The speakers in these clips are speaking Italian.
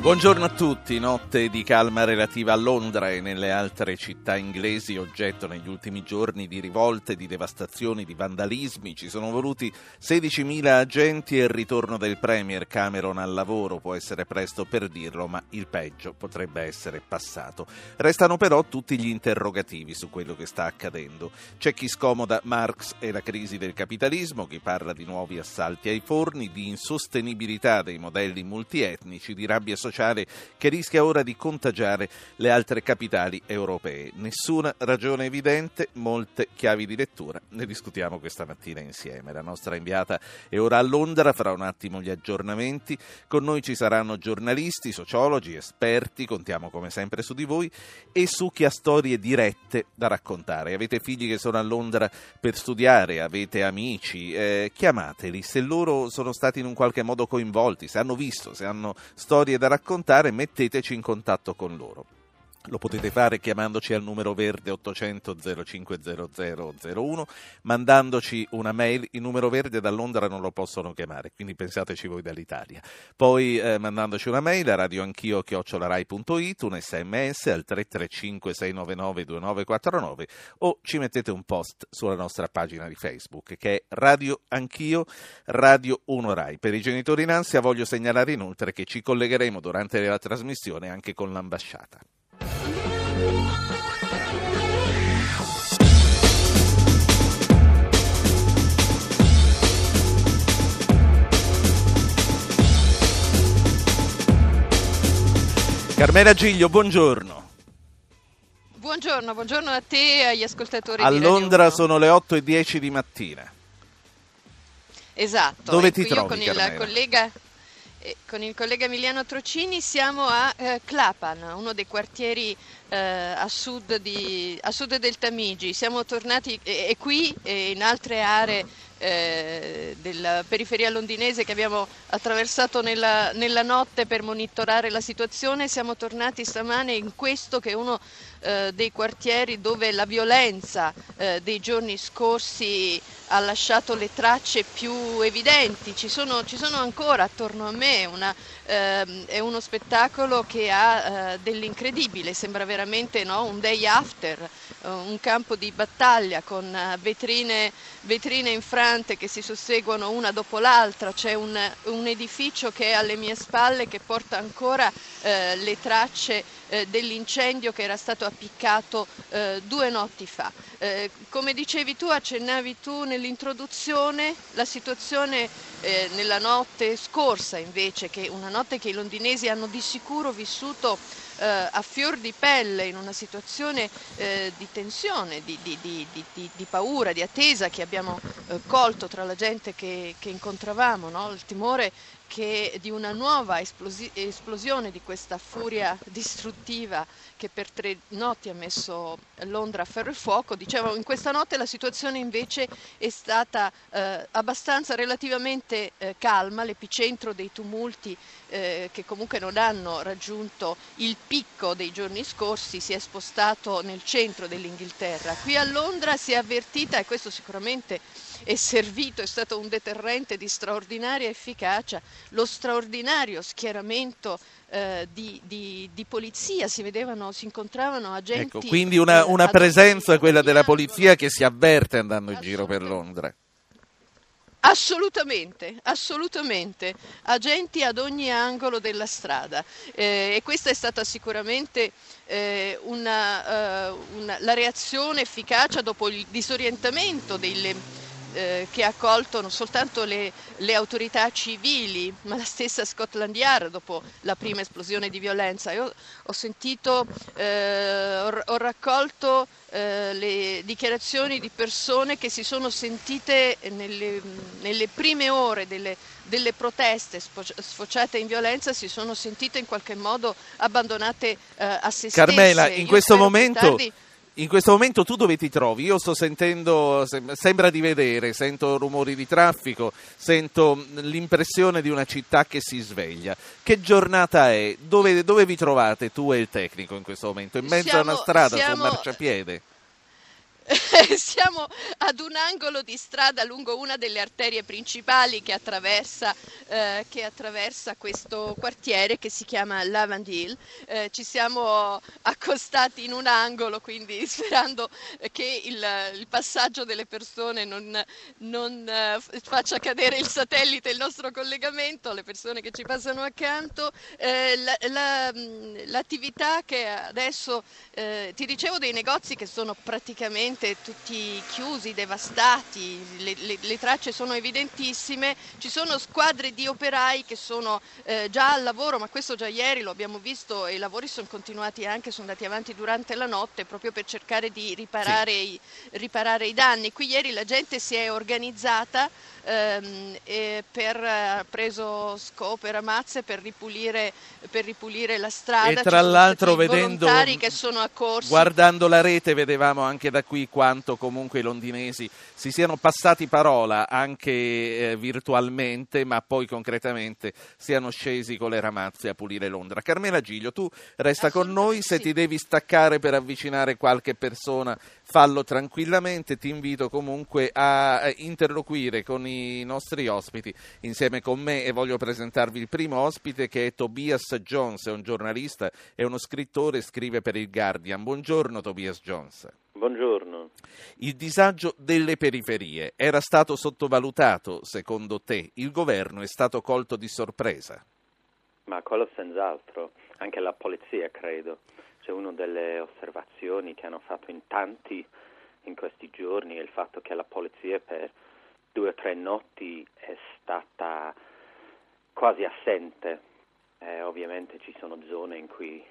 Buongiorno a tutti, notte di calma relativa a Londra e nelle altre città inglesi oggetto negli ultimi giorni di rivolte, di devastazioni, di vandalismi. Ci sono voluti 16.000 agenti e il ritorno del Premier Cameron al lavoro, può essere presto per dirlo, ma il peggio potrebbe essere passato. Restano però tutti gli interrogativi su quello che sta accadendo. C'è chi scomoda Marx e la crisi del capitalismo, chi parla di nuovi assalti ai forni, di insostenibilità dei modelli multietnici, di rabbia sociale sociale che rischia ora di contagiare le altre capitali europee. Nessuna ragione evidente, molte chiavi di lettura. Ne discutiamo questa mattina insieme. La nostra inviata è ora a Londra, farà un attimo gli aggiornamenti. Con noi ci saranno giornalisti, sociologi, esperti, contiamo come sempre su di voi e su chi ha storie dirette da raccontare. Avete figli che sono a Londra per studiare, avete amici, eh, chiamateli se loro sono stati in un qualche modo coinvolti, se hanno visto, se hanno storie da raccontare raccontare, metteteci in contatto con loro. Lo potete fare chiamandoci al numero verde 800 050001, mandandoci una mail. Il numero verde da Londra non lo possono chiamare, quindi pensateci voi dall'Italia. Poi eh, mandandoci una mail a radioanchio chiocciolarai.it, un sms al 335 699 2949 o ci mettete un post sulla nostra pagina di Facebook che è Radio Anch'io, Radio 1 Rai. Per i genitori in ansia voglio segnalare inoltre che ci collegheremo durante la trasmissione anche con l'ambasciata. Carmela Giglio, buongiorno. Buongiorno, buongiorno a te e agli ascoltatori a Londra sono le 8 e 10 di mattina. Esatto. Dove ti io trovi, con Carmela? il collega con il collega Emiliano Trocini siamo a eh, Clapan, uno dei quartieri eh, a, sud di, a, sud del Tamigi. Siamo tornati e, e qui e in altre aree eh, della periferia londinese che abbiamo attraversato nella, nella, notte per monitorare la situazione. Siamo tornati stamane in questo che è uno eh, dei quartieri dove la violenza eh, dei giorni scorsi ha lasciato le tracce più evidenti. Ci sono, ci sono ancora attorno a me una, ehm, è uno spettacolo che ha eh, dell'incredibile, sembra veramente no, un day after, eh, un campo di battaglia con eh, vetrine, vetrine infrante che si susseguono una dopo l'altra, c'è un, un, edificio che è alle mie spalle che porta ancora eh, le tracce eh, dell'incendio che era stato appiccato eh, due notti fa. come dicevi tu, accennavi tu nell'introduzione, la situazione nella notte scorsa invece, che una notte che i londinesi hanno di sicuro vissuto eh, a fior di pelle in una situazione eh, di tensione, di, di, di, di, paura, di attesa che abbiamo eh, colto tra la gente che, che incontravamo, no? il timore che di una nuova esplosi- esplosione di questa furia distruttiva che per tre notti ha messo Londra a ferro e fuoco. Dicevo, in questa notte la situazione invece è stata eh, abbastanza relativamente eh, calma, l'epicentro dei tumulti eh, che comunque non hanno raggiunto il picco dei giorni scorsi si è spostato nel centro dell'Inghilterra. Qui a Londra si è avvertita, e questo sicuramente è servito, è stato un deterrente di straordinaria efficacia, lo straordinario schieramento eh, di, di, di, polizia, si vedevano, si incontravano agenti. Ecco, quindi una, una eh, presenza, quella della polizia, che si avverte andando in giro per Londra. Assolutamente, assolutamente, agenti ad ogni angolo della strada eh, e questa è stata sicuramente eh, una, uh, una, la reazione efficace dopo il disorientamento delle, eh, che ha colto non soltanto le, le, autorità civili, ma la stessa Scotland Yard dopo la prima esplosione di violenza. Io ho sentito, eh, ho, ho, raccolto eh, le dichiarazioni di persone che si sono sentite nelle, nelle prime ore delle, delle proteste sfociate in violenza, si sono sentite in qualche modo abbandonate eh, a se Carmela, stesse. in questo momento... In questo momento tu dove ti trovi? Io sto sentendo, sembra di vedere, sento rumori di traffico, sento l'impressione di una città che si sveglia. Che giornata è? Dove, dove vi trovate tu e il tecnico in questo momento? In mezzo siamo, a una strada, siamo... su un marciapiede? siamo ad un angolo di strada lungo una delle arterie principali che attraversa, eh, che attraversa questo quartiere che si chiama Lavandil. Eh, ci siamo accostati in un angolo, quindi sperando che il, il passaggio delle persone non, non uh, faccia cadere il satellite, il nostro collegamento, le persone che ci passano accanto. Eh, la, la, l'attività che adesso eh, ti dicevo dei negozi che sono praticamente praticamente tutti chiusi, devastati, le, le, le, tracce sono evidentissime, ci sono squadre di operai che sono eh, già al lavoro, ma questo già ieri lo abbiamo visto e i lavori sono continuati anche, sono andati avanti durante la notte proprio per cercare di riparare, sì. i, riparare i danni. Qui ieri la gente si è organizzata ehm, per, ha preso scopera, mazze per ripulire, per ripulire la strada. E tra l'altro vedendo, che sono accorsi. guardando la rete vedevamo anche da qui quanto comunque i londinesi si siano passati parola anche eh, virtualmente, ma poi concretamente siano scesi con le ramazze a pulire Londra. Carmela Giglio, tu resta con noi, se ti devi staccare per avvicinare qualche persona, fallo tranquillamente, ti invito comunque a interloquire con i nostri ospiti insieme con me e voglio presentarvi il primo ospite che è Tobias Jones, è un giornalista e uno scrittore, scrive per il Guardian. Buongiorno Tobias Jones. Buongiorno. Il disagio delle periferie era stato sottovalutato, secondo te? Il governo è stato colto di sorpresa? Ma quello senz'altro, anche la polizia credo. C'è una delle osservazioni che hanno fatto in tanti in questi giorni è il fatto che la polizia per due o tre notti è stata quasi assente. Eh, ovviamente ci sono zone in cui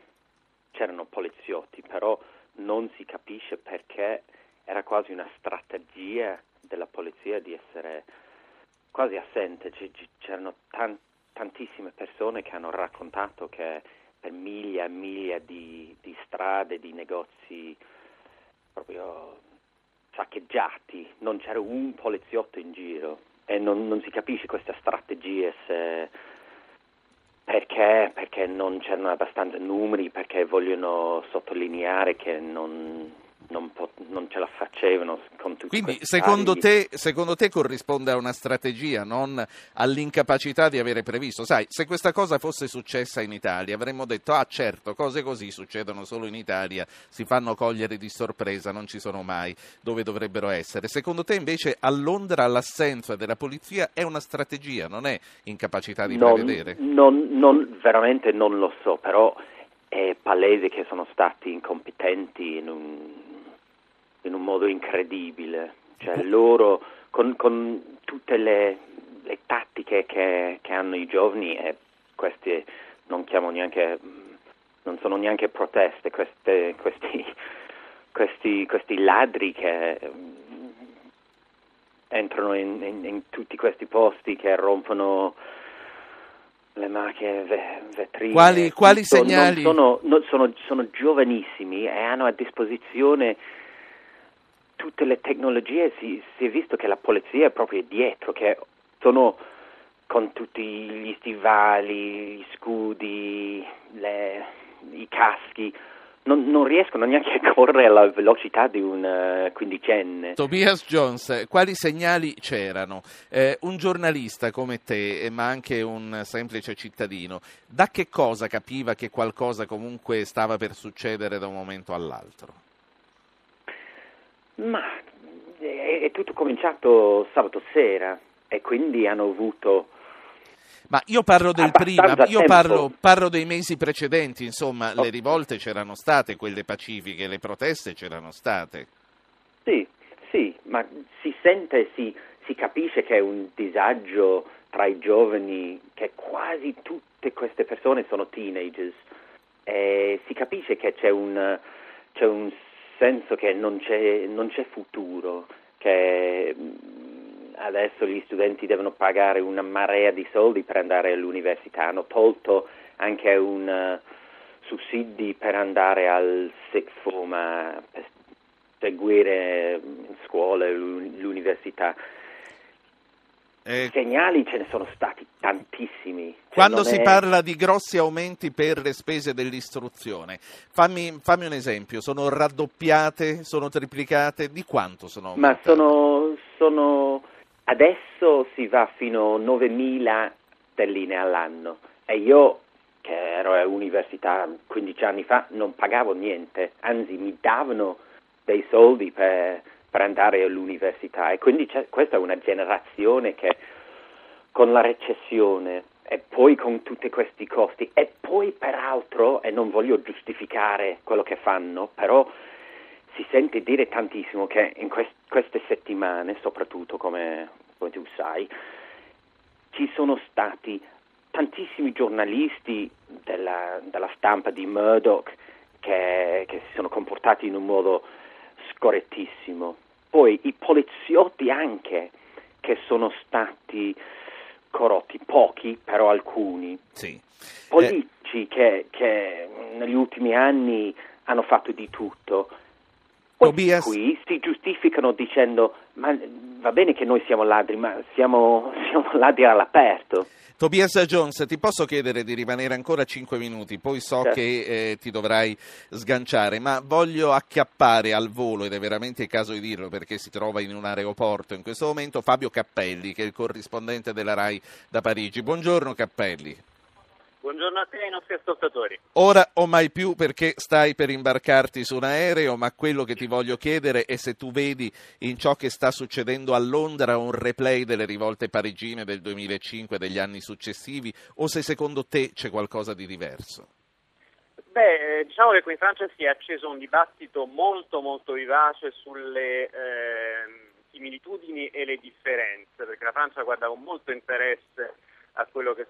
c'erano poliziotti, però non si capisce perché era quasi una strategia della polizia di essere quasi assente. c'erano tan- tantissime persone che hanno raccontato che per miglia e miglia di, di strade, di negozi proprio saccheggiati, non c'era un poliziotto in giro e non, non si capisce questa strategia se perché? Perché non c'erano abbastanza numeri, perché vogliono sottolineare che non, non, pot- non, ce la facevano con tutti Quindi secondo te, secondo te, corrisponde a una strategia, non all'incapacità di avere previsto? Sai, se questa cosa fosse successa in Italia avremmo detto, ah certo, cose così succedono solo in Italia, si fanno cogliere di sorpresa, non ci sono mai dove dovrebbero essere. Secondo te invece a Londra l'assenza della polizia è una strategia, non è incapacità di non, prevedere? Non, non, veramente non lo so, però è palese che sono stati incompetenti in un in un modo incredibile. Cioè, loro con, con tutte le, le tattiche che, che, hanno i giovani e queste non chiamo neanche non sono neanche proteste, queste, questi, questi, questi, ladri che mm, entrano in, in, in, tutti questi posti che rompono le macchine, vetrine. Quali, quali segnali? Sono, no, sono, sono giovanissimi e hanno a disposizione tutte le tecnologie si, si, è visto che la polizia è proprio dietro, che sono con tutti gli stivali, gli scudi, le, i caschi, non, non, riescono neanche a correre alla velocità di un uh, quindicenne. Tobias Jones, quali segnali c'erano? Eh, un giornalista come te, eh, ma anche un semplice cittadino, da che cosa capiva che qualcosa comunque stava per succedere da un momento all'altro? Ma è, è tutto cominciato sabato sera e quindi hanno avuto... Ma io parlo del prima, io parlo, parlo, dei mesi precedenti, insomma, oh. le rivolte c'erano state, quelle pacifiche, le proteste c'erano state. Sì, sì, ma si sente, si, si capisce che è un disagio tra i giovani, che quasi tutte queste persone sono teenagers, e si capisce che c'è un, c'è un senso che non c'è, non c'è futuro, che mm, adesso gli studenti devono pagare una marea di soldi per andare all'università, hanno tolto anche un uh, sussidi per andare al sixth form, uh, seguire in scuola, l'università. Eh, Segnali ce ne sono stati tantissimi. Cioè quando si è... parla di grossi aumenti per le spese dell'istruzione, fammi, fammi, un esempio, sono raddoppiate, sono triplicate, di quanto sono aumentate? Ma sono, sono adesso si va fino a 9.000 sterline all'anno e io che ero all'università 15 anni fa non pagavo niente, anzi mi davano dei soldi per, per andare all'università. E quindi questa è una generazione che con la recessione e poi con tutti questi costi e poi peraltro, e non voglio giustificare quello che fanno, però si sente dire tantissimo che in quest- queste settimane, soprattutto come, come tu sai, ci sono stati tantissimi giornalisti della, della stampa di Murdoch che, che, si sono comportati in un modo scorrettissimo. Poi i poliziotti anche che sono stati corrotti, pochi però alcuni. Sì. Politici eh. che, che, negli ultimi anni hanno fatto di tutto. Poi Tobias... qui si giustificano dicendo ma va bene che noi siamo ladri, ma siamo, siamo ladri all'aperto. Tobias Jones, ti posso chiedere di rimanere ancora 5 minuti, poi so certo. che eh, ti dovrai sganciare, ma voglio acchiappare al volo, ed è veramente il caso di dirlo perché si trova in un aeroporto in questo momento, Fabio Cappelli, che è il corrispondente della RAI da Parigi. Buongiorno Cappelli. Buongiorno a te e ai nostri ascoltatori. Ora o mai più perché stai per imbarcarti su un aereo, ma quello che ti voglio chiedere è se tu vedi in ciò che sta succedendo a Londra un replay delle rivolte parigine del 2005 e degli anni successivi o se secondo te c'è qualcosa di diverso. Beh, diciamo che qui in Francia si è acceso un dibattito molto molto vivace sulle eh, similitudini e le differenze, perché la Francia guarda con molto interesse a quello che,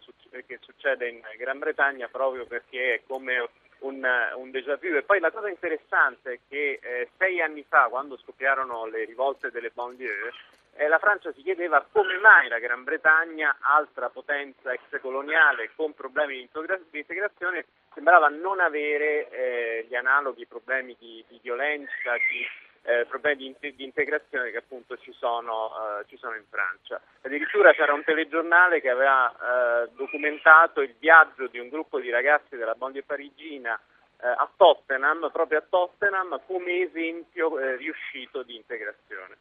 succede, in Gran Bretagna proprio perché è come un, un déjà vu. E poi la cosa interessante è che eh, sei anni fa, quando scoppiarono le rivolte delle banlieue, eh, la Francia si chiedeva come mai la Gran Bretagna, altra potenza ex coloniale con problemi di, integrazione, sembrava non avere eh, gli analoghi problemi di, di violenza, di eh, problemi di, di, integrazione che appunto ci sono, eh, ci sono, in Francia. Addirittura c'era un telegiornale che aveva eh, documentato il viaggio di un gruppo di ragazzi della banlieue parigina eh, a Tottenham, proprio a Tottenham, come esempio eh, riuscito di integrazione.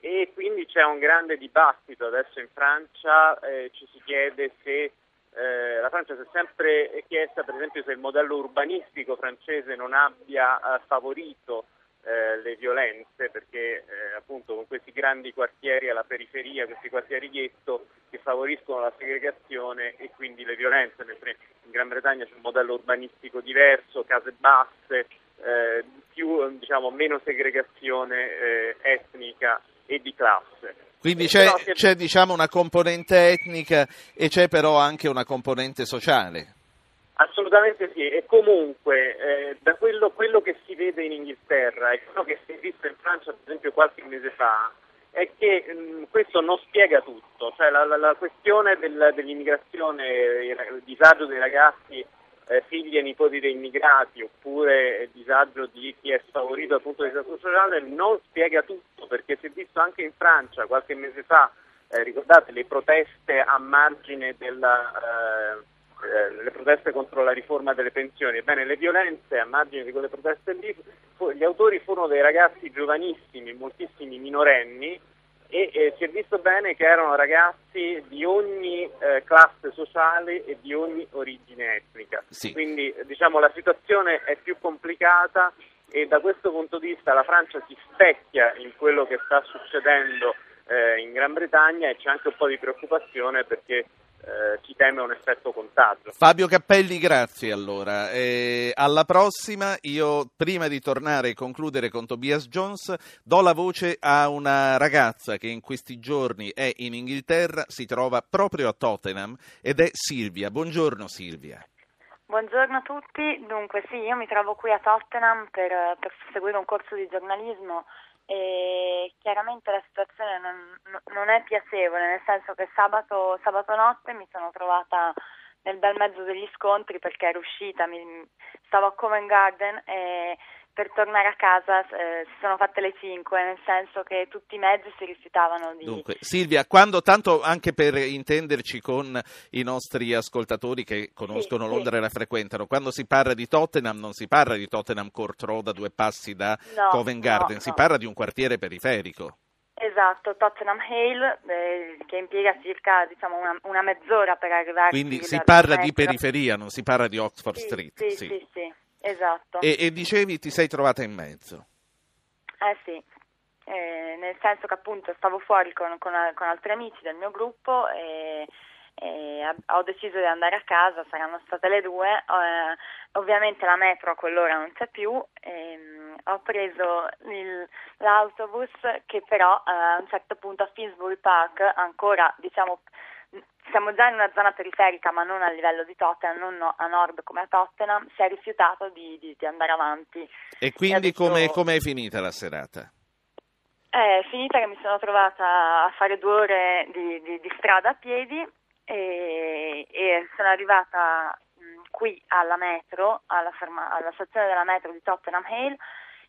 E quindi c'è un grande dibattito adesso in Francia, eh, ci si chiede se eh, la Francia si è sempre chiesta per esempio se il modello urbanistico francese non abbia eh, favorito eh, le violenze perché eh, appunto con questi grandi quartieri alla periferia, questi quartieri ghetto che favoriscono la segregazione e quindi le violenze, mentre in Gran Bretagna c'è un modello urbanistico diverso, case basse, eh, più, diciamo, meno segregazione eh, etnica e di classe. Quindi c'è, c'è diciamo, una componente etnica e c'è però anche una componente sociale. Assolutamente sì, e comunque eh, da quello, quello, che si vede in Inghilterra e quello che si è visto in Francia per esempio qualche mese fa è che mh, questo non spiega tutto, cioè la, la, la questione del, dell'immigrazione, il disagio dei ragazzi eh, figli e nipoti dei immigrati oppure disagio di chi è sfavorito dal punto di vista sociale non spiega tutto perché si è visto anche in Francia qualche mese fa, eh, ricordate le proteste a margine della eh, le proteste contro la riforma delle pensioni. Ebbene, le violenze a margine di quelle proteste lì, gli autori furono dei ragazzi giovanissimi, moltissimi minorenni, e eh, si è visto bene che erano ragazzi di ogni eh, classe sociale e di ogni origine etnica. Sì. Quindi diciamo, la situazione è più complicata e da questo punto di vista la Francia si specchia in quello che sta succedendo eh, in Gran Bretagna e c'è anche un po' di preoccupazione perché eh, si teme un effetto contagio. Fabio Cappelli, grazie allora. Eh, alla prossima, io prima di tornare e concludere con Tobias Jones, do la voce a una ragazza che in questi giorni è in Inghilterra, si trova proprio a Tottenham ed è Silvia. Buongiorno Silvia. Buongiorno a tutti, dunque sì, io mi trovo qui a Tottenham per, per seguire un corso di giornalismo e chiaramente la situazione non, non, è piacevole, nel senso che sabato, sabato, notte mi sono trovata nel bel mezzo degli scontri perché ero uscita, mi, stavo a Covent Garden e per tornare a casa eh, si sono fatte le 5, nel senso che tutti i mezzi si rifiutavano di... Dunque, Silvia, quando, tanto anche per intenderci con i nostri ascoltatori che conoscono Sì, Londra sì. e la frequentano, quando si parla di Tottenham non si parla di Tottenham Court Road a due passi da No, Covent Garden, no, si no. parla di un quartiere periferico. Esatto, Tottenham Hale, eh, che impiega circa diciamo, una, una mezz'ora per arrivare Quindi si parla di periferia, non si parla di Oxford Sì, Street. Sì, sì. sì, sì, esatto. E, e dicevi ti sei trovata in mezzo. Eh sì, eh, nel senso che appunto stavo fuori con, con- con altri amici del mio gruppo e, e ho deciso di andare a casa, saranno state le due, eh, ovviamente la metro a quell'ora non c'è più, ehm, ho preso il- l'autobus che però eh, a un certo punto a Finsbury Park, ancora diciamo siamo già in una zona periferica ma non a livello di Tottenham, non no- a nord come a Tottenham, si è rifiutato di, di- di andare avanti. E quindi adesso- come come è finita la serata? È finita che mi sono trovata a fare due ore di, di- di strada a piedi e, e sono arrivata mh, qui alla metro, alla, ferma- alla stazione della metro di Tottenham Hale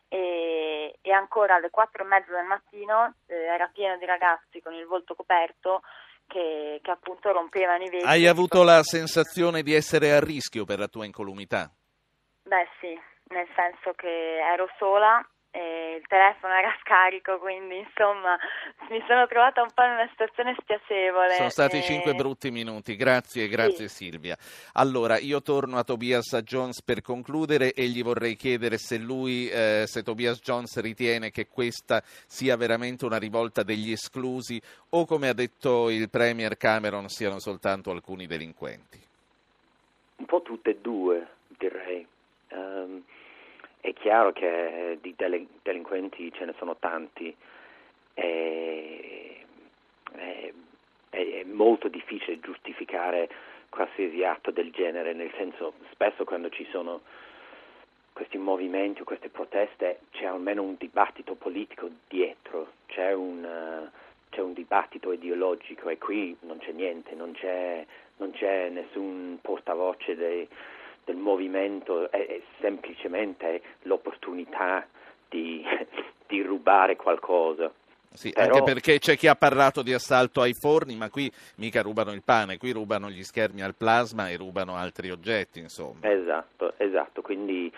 e, e ancora alle quattro e mezza del mattino eh, era pieno di ragazzi con il volto coperto che, che appunto rompevano i vetri. Hai avuto la sensazione di essere a rischio per la tua incolumità? Beh sì, nel senso che ero sola e il telefono era scarico, quindi insomma mi sono trovata un po' in una situazione spiacevole. Sono stati e- cinque brutti minuti, grazie, grazie Silvia. Allora, io torno a Tobias Jones per concludere e gli vorrei chiedere se lui, eh, se Tobias Jones ritiene che questa sia veramente una rivolta degli esclusi o come ha detto il Premier Cameron siano soltanto alcuni delinquenti. Un po' tutte e due, direi. Ehm, è chiaro che di delinquenti ce ne sono tanti. È, è- è molto difficile giustificare qualsiasi atto del genere, nel senso spesso quando ci sono questi movimenti o queste proteste c'è almeno un dibattito politico dietro, c'è un, c'è un dibattito ideologico e qui non c'è niente, non c'è, non c'è nessun portavoce dei- del movimento, è, è semplicemente l'opportunità di, di rubare qualcosa. Sì, Però- anche perché c'è chi ha parlato di assalto ai forni, ma qui mica rubano il pane, qui rubano gli schermi al plasma e rubano altri oggetti, insomma. Esatto, esatto, quindi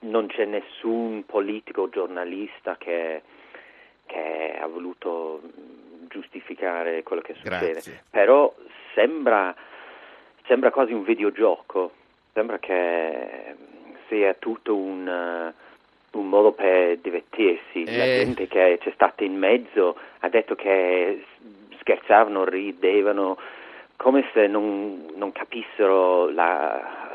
non c'è nessun politico o giornalista che, che ha voluto giustificare quello che succede. Grazie. Però sembra, sembra quasi un videogioco, sembra che mh, sia tutto un, eh, un modo per divertirsi. La Eh. gente che c'è stata in mezzo ha detto che scherzavano, ridevano, come se non, non capissero la,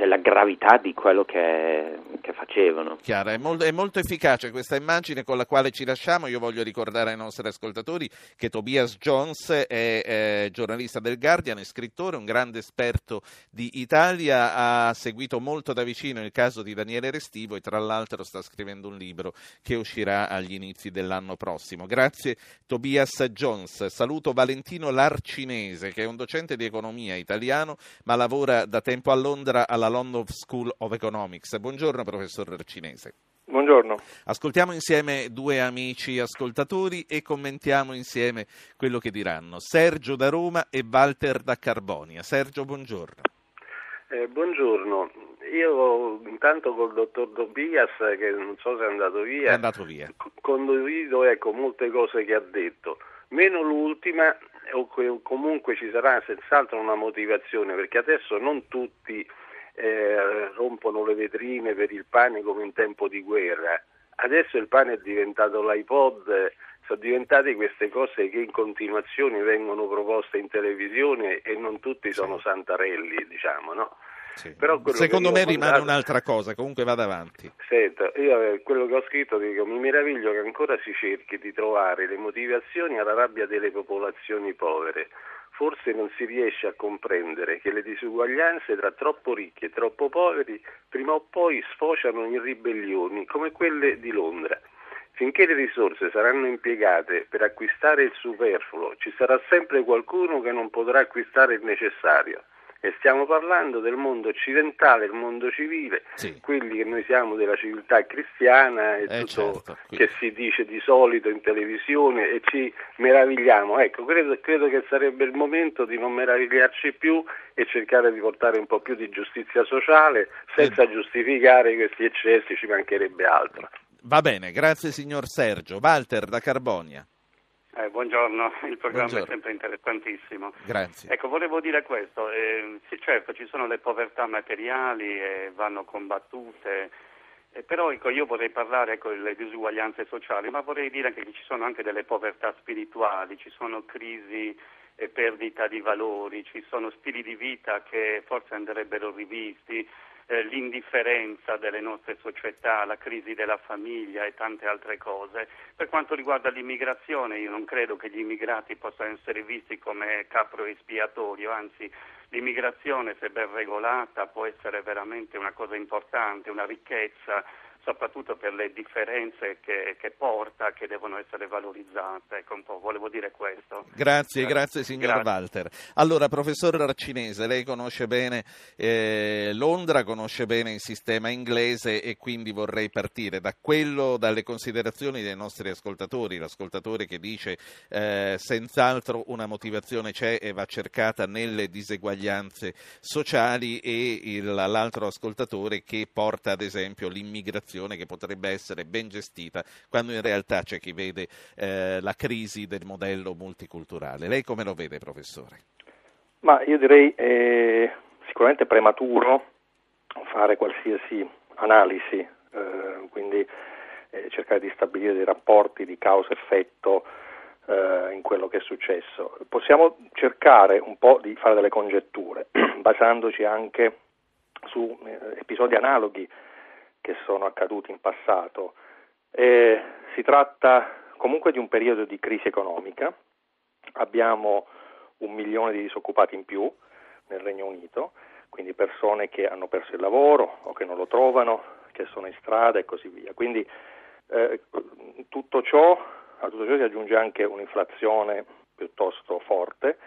cioè, la gravità di quello che, che facevano. Chiara, è molto, è molto efficace questa immagine con la quale ci lasciamo. Io voglio ricordare ai nostri ascoltatori che Tobias Jones è eh, giornalista del Guardian, è scrittore, un grande esperto di Italia, ha seguito molto da vicino il caso di Daniele Restivo e tra l'altro sta scrivendo un libro che uscirà agli inizi dell'anno prossimo. Grazie Tobias Jones. Saluto Valentino Larcinese che è un docente di economia italiano ma lavora da tempo a Londra alla London School of Economics. Buongiorno professor Larcinese. Buongiorno. Ascoltiamo insieme due amici ascoltatori e commentiamo insieme quello che diranno. Sergio da Roma e Walter da Carbonia. Sergio, buongiorno. Eh, buongiorno. Io intanto col dottor Tobias, che non so se è andato È via, andato via. condivido ecco, molte cose che ha detto, meno l'ultima, o que- comunque ci sarà senz'altro una motivazione, perché adesso non tutti eh, rompono le vetrine per il pane come in tempo di guerra. Adesso il pane è diventato l'iPod, sono diventate queste cose che in continuazione vengono proposte in televisione e non tutti sono santarelli, diciamo, no? Sì. Secondo me rimane mandato- un'altra cosa, comunque vada avanti. Senta, io eh, quello che ho scritto dico, mi meraviglio che ancora si cerchi di trovare le motivazioni alla rabbia delle popolazioni povere. Forse non si riesce a comprendere che le disuguaglianze tra troppo ricchi e troppo poveri prima o poi sfociano in ribellioni come quelle di Londra. Finché le risorse saranno impiegate per acquistare il superfluo, ci sarà sempre qualcuno che non potrà acquistare il necessario. E stiamo parlando del mondo occidentale, il mondo civile, sì. quelli che noi siamo della civiltà cristiana e eh tutto certo. che si dice di solito in televisione e ci meravigliamo. Ecco, credo, credo che sarebbe il momento di non meravigliarci più e cercare di portare un po' più di giustizia sociale senza eh. giustificare questi eccessi, ci mancherebbe altro. Va bene, grazie signor Sergio. Walter da Carbonia. Eh, buongiorno, il programma buongiorno. è sempre interessantissimo. Grazie. Ecco, volevo dire questo, eh, sì, certo ci sono le povertà materiali e vanno combattute, eh, però ecco, io vorrei parlare ecco, delle disuguaglianze sociali, ma vorrei dire anche che ci sono anche delle povertà spirituali, ci sono crisi e perdita di valori, ci sono stili di vita che forse andrebbero rivisti, eh, l'indifferenza delle nostre società, la crisi della famiglia e tante altre cose. Per quanto riguarda l'immigrazione, io non credo che gli immigrati possano essere visti come capro espiatorio, anzi l'immigrazione, se ben regolata, può essere veramente una cosa importante, una ricchezza soprattutto per le differenze che, che, porta, che devono essere valorizzate. Ecco un po', volevo dire questo. Grazie, grazie signor grazie. Walter. Allora, professor Arcinese, lei conosce bene eh, Londra, conosce bene il sistema inglese e quindi vorrei partire da quello, dalle considerazioni dei nostri ascoltatori, l'ascoltatore che dice eh, senz'altro una motivazione c'è e va cercata nelle diseguaglianze sociali e il, l'altro ascoltatore che porta ad esempio l'immigrazione situazione che potrebbe essere ben gestita, quando in realtà c'è chi vede eh, la crisi del modello multiculturale. Lei come lo vede, professore? Ma io direi eh, sicuramente prematuro fare qualsiasi analisi, eh, quindi eh, cercare di stabilire dei rapporti di causa-effetto eh, in quello che è successo. Possiamo cercare un po' di fare delle congetture, basandoci anche su eh, episodi analoghi che sono accaduti in passato. Eh, si tratta comunque di un periodo di crisi economica, abbiamo un milione di disoccupati in più nel Regno Unito, quindi persone che hanno perso il lavoro o che non lo trovano, che sono in strada e così via. Quindi eh, tutto ciò, a tutto ciò si aggiunge anche un'inflazione piuttosto forte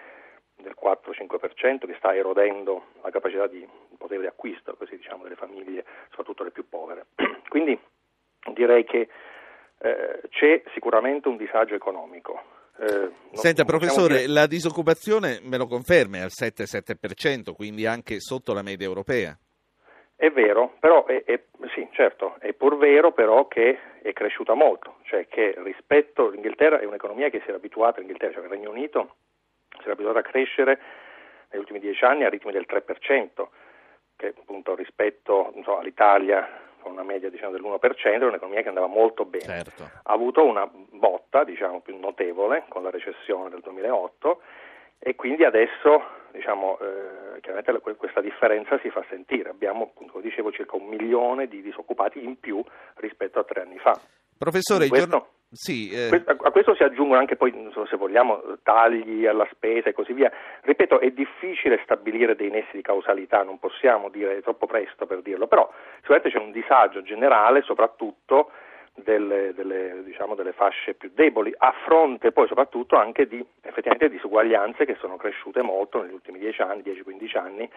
del 4-5% che sta erodendo la capacità di potere di acquisto così diciamo, delle famiglie, soprattutto le più povere. Quindi direi che eh, c'è sicuramente un disagio economico. Eh, Senta professore, dire... la disoccupazione me lo conferma è al 7-7%, quindi anche sotto la media europea. È vero, però è, è, sì, certo, è pur vero però che è cresciuta molto, cioè che rispetto all'Inghilterra è un'economia che si era abituata, l'Inghilterra, cioè il Regno Unito, si era abituata a crescere negli ultimi dieci anni a ritmi del 3%, che appunto rispetto so, all'Italia con una media diciamo, dell'1%, era un'economia che andava molto bene. Certo. Ha avuto una botta diciamo, più notevole con la recessione del 2008 e quindi adesso diciamo, eh, chiaramente questa differenza si fa sentire. Abbiamo, appunto, come dicevo, circa un milione di disoccupati in più rispetto a tre anni fa. Professore, questo. Sì, eh... A questo si aggiungono anche poi, se vogliamo, tagli alla spesa e così via. Ripeto, è difficile stabilire dei nessi di causalità, non possiamo dire, è troppo presto per dirlo, però sicuramente c'è un disagio generale, soprattutto delle, delle, diciamo, delle fasce più deboli, a fronte poi soprattutto anche di disuguaglianze che sono cresciute molto negli ultimi 10 anni, 10-15 anni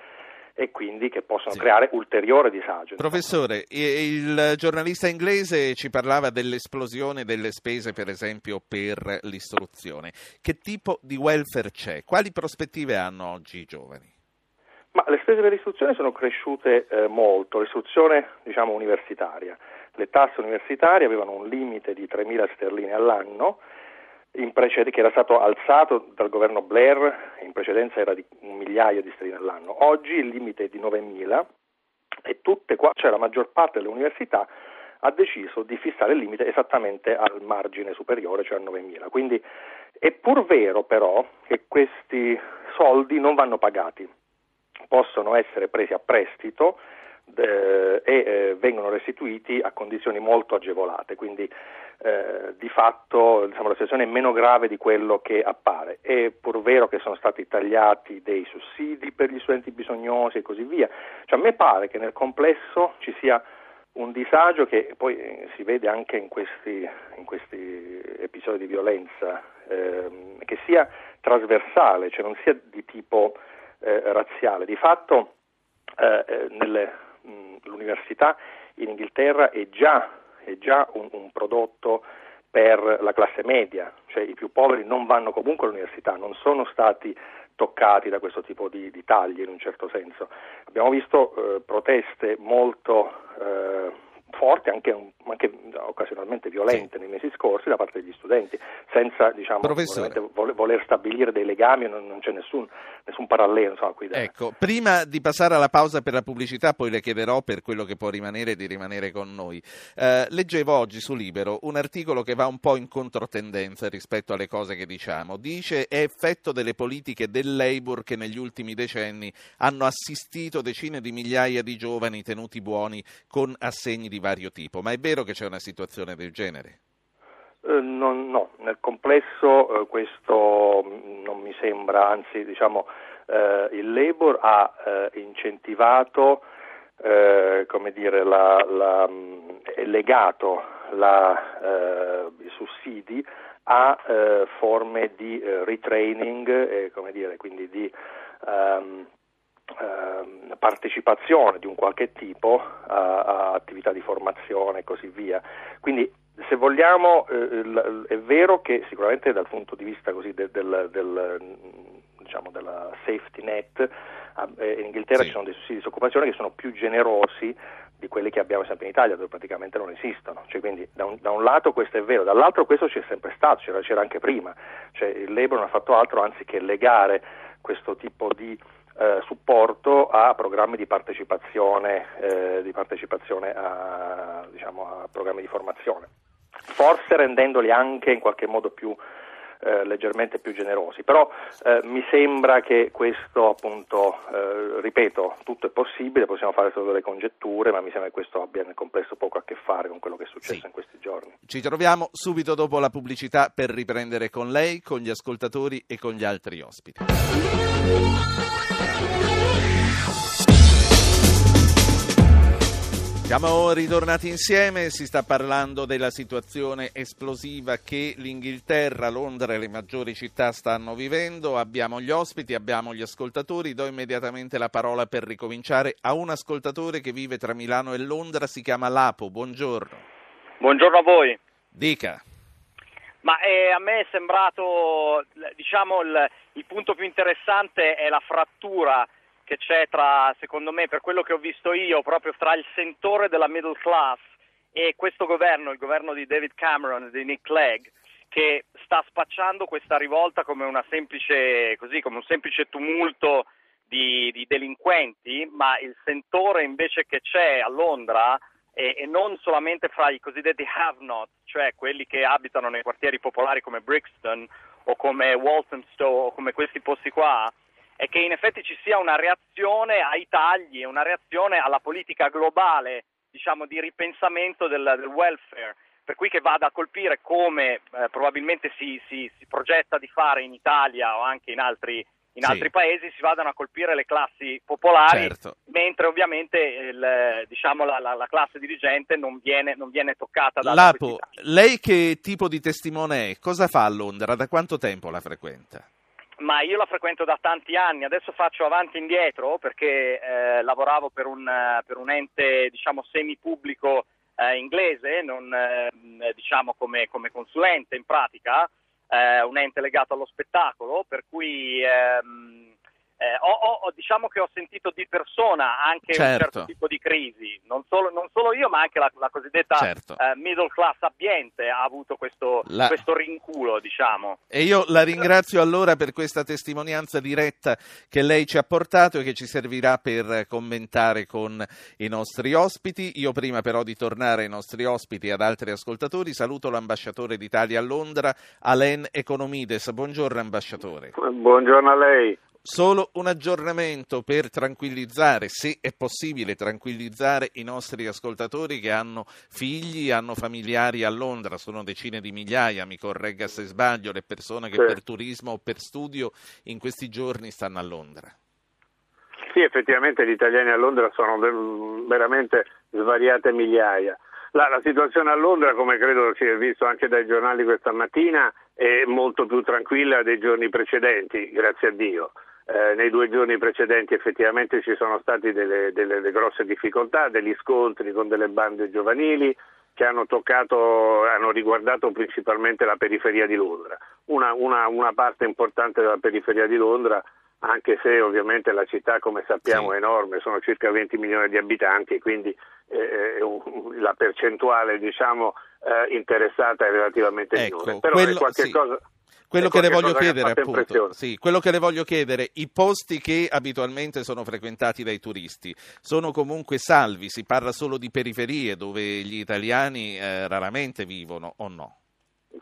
e quindi che possono sì. creare ulteriore disagio. Professore, il giornalista inglese ci parlava dell'esplosione delle spese, per esempio, per l'istruzione. Che tipo di welfare c'è? Quali prospettive hanno oggi i giovani? Ma le spese per l'istruzione sono cresciute eh, molto, l'istruzione diciamo universitaria. Le tasse universitarie avevano un limite di 3.000 sterline all'anno, preced- che era stato alzato dal governo Blair, in precedenza era di un migliaio di sterline all'anno, oggi il limite è di 9.000 e tutte qua, cioè la maggior parte delle università ha deciso di fissare il limite esattamente al margine superiore, cioè a 9.000. Quindi è pur vero però che questi soldi non vanno pagati, possono essere presi a prestito eh, e eh, vengono restituiti a condizioni molto agevolate, quindi eh, di fatto diciamo, la situazione è meno grave di quello che appare. È pur vero che sono stati tagliati dei sussidi per gli studenti bisognosi e così via. Cioè, a me pare che nel complesso ci sia un disagio che poi eh, si vede anche in questi, in questi episodi di violenza, ehm, che sia trasversale, cioè non sia di tipo eh, razziale. Di fatto eh, nelle, l'università in Inghilterra è già, è già un, un prodotto per la classe media, cioè i più poveri non vanno comunque all'università, non sono stati toccati da questo tipo di, di tagli in un certo senso. Abbiamo visto eh, proteste molto eh, forti, anche, anche, occasionalmente violente nei mesi scorsi da parte degli studenti, senza diciamo, voler, voler, stabilire dei legami, non, non c'è nessun, nessun parallelo. Insomma, qui da... Ecco, prima di passare alla pausa per la pubblicità, poi le chiederò per quello che può rimanere di rimanere con noi. Eh, leggevo oggi su Libero un articolo che va un po' in controtendenza rispetto alle cose che diciamo. Dice è effetto delle politiche del Labour che negli ultimi decenni hanno assistito decine di migliaia di giovani tenuti buoni con assegni di vario tipo, ma è vero che c'è una situazione del genere? Eh, no, no, nel complesso eh, questo mm, non mi sembra, anzi diciamo, eh, il Labour ha eh, incentivato, eh, come dire, la, la, mm, legato la, i sussidi a forme di retraining, come dire, quindi di Ehm, partecipazione di un qualche tipo a, a, attività di formazione e così via. Quindi se vogliamo eh, è vero che sicuramente dal punto di vista così, del, del, del diciamo, della safety net eh, in Inghilterra sì. ci sono dei sussidi di disoccupazione che sono più generosi di quelli che abbiamo sempre in Italia dove praticamente non esistono. Cioè, quindi da un, da un, lato questo è vero, dall'altro questo c'è sempre stato, c'era, c'era anche prima. Cioè, il Labour non ha fatto altro anziché legare questo tipo di eh, supporto a programmi di partecipazione, eh, di partecipazione a, diciamo, a, programmi di formazione, forse rendendoli anche in qualche modo più eh, leggermente più generosi, però eh, mi sembra che questo appunto, eh, ripeto, tutto è possibile, possiamo fare solo delle congetture, ma mi sembra che questo abbia nel complesso poco a che fare con quello che è successo sì. in questi giorni. Ci troviamo subito dopo la pubblicità per riprendere con lei, con gli ascoltatori e con gli altri ospiti. Siamo ritornati insieme, si sta parlando della situazione esplosiva che l'Inghilterra, Londra e le maggiori città stanno vivendo. Abbiamo gli ospiti, abbiamo gli ascoltatori. Do immediatamente la parola per ricominciare a un ascoltatore che vive tra Milano e Londra, si chiama Lapo. Buongiorno. Buongiorno a voi. Dica. Ma eh, a me è sembrato, diciamo, il, il punto più interessante è la frattura che c'è tra, secondo me, per quello che ho visto io, proprio tra il sentore della middle class e questo governo, il governo di David Cameron e di Nick Clegg, che sta spacciando questa rivolta come, semplice, così, come un semplice tumulto di, di, delinquenti, ma il sentore invece che c'è a Londra e, e non solamente fra i cosiddetti have-not, cioè quelli che abitano nei quartieri popolari come Brixton o come Walthamstow o come questi posti qua, è che in effetti ci sia una reazione ai tagli, una reazione alla politica globale, diciamo, di ripensamento del, del welfare, per cui che vada a colpire come eh, probabilmente si, si, si, progetta di fare in Italia o anche in altri, in sì. altri paesi, si vadano a colpire le classi popolari, certo. mentre ovviamente il, diciamo, la, la, la, classe dirigente non viene, non viene toccata da Lapo, lei che tipo di testimone è? Cosa fa a Londra? Da quanto tempo la frequenta? Ma io la frequento da tanti anni, adesso faccio avanti e indietro perché eh, lavoravo per un, per un, ente diciamo semipubblico eh, inglese, non, eh, diciamo come, come, consulente in pratica, eh, un ente legato allo spettacolo, per cui ehm, eh, ho, ho, diciamo che ho sentito di persona anche certo. un certo tipo di crisi, non solo, non solo io ma anche la, la cosiddetta certo. eh, middle class abbiente ha avuto questo, la... questo, rinculo diciamo. E io la ringrazio allora per questa testimonianza diretta che lei ci ha portato e che ci servirà per commentare con i nostri ospiti. Io prima però di tornare ai nostri ospiti e ad altri ascoltatori saluto l'ambasciatore d'Italia a Londra, Alain Economides. Buongiorno ambasciatore. Buongiorno a lei. Solo un aggiornamento per tranquillizzare, se è possibile tranquillizzare i nostri ascoltatori che hanno figli, hanno familiari a Londra, sono decine di migliaia, mi corregga se sbaglio, le persone che sì. per turismo o per studio in questi giorni stanno a Londra. Sì, effettivamente gli italiani a Londra sono veramente svariate migliaia. La, la, situazione a Londra, come credo si è visto anche dai giornali questa mattina, è molto più tranquilla dei giorni precedenti, grazie a Dio eh, nei due giorni precedenti effettivamente ci sono state delle, delle, delle grosse difficoltà, degli scontri con delle bande giovanili che hanno, toccato, hanno riguardato principalmente la periferia di Londra. Una, una, una, parte importante della periferia di Londra, anche se ovviamente la città, come sappiamo, sì. è enorme, sono circa 20 milioni di abitanti, quindi eh, eh la percentuale diciamo, eh, interessata è relativamente ecco, minore. Però quello, è qualche sì. cosa quello che le voglio chiedere, appunto, sì, quello che le voglio chiedere, i posti che abitualmente sono frequentati dai turisti sono comunque salvi? Si parla solo di periferie dove gli italiani eh, raramente vivono o no?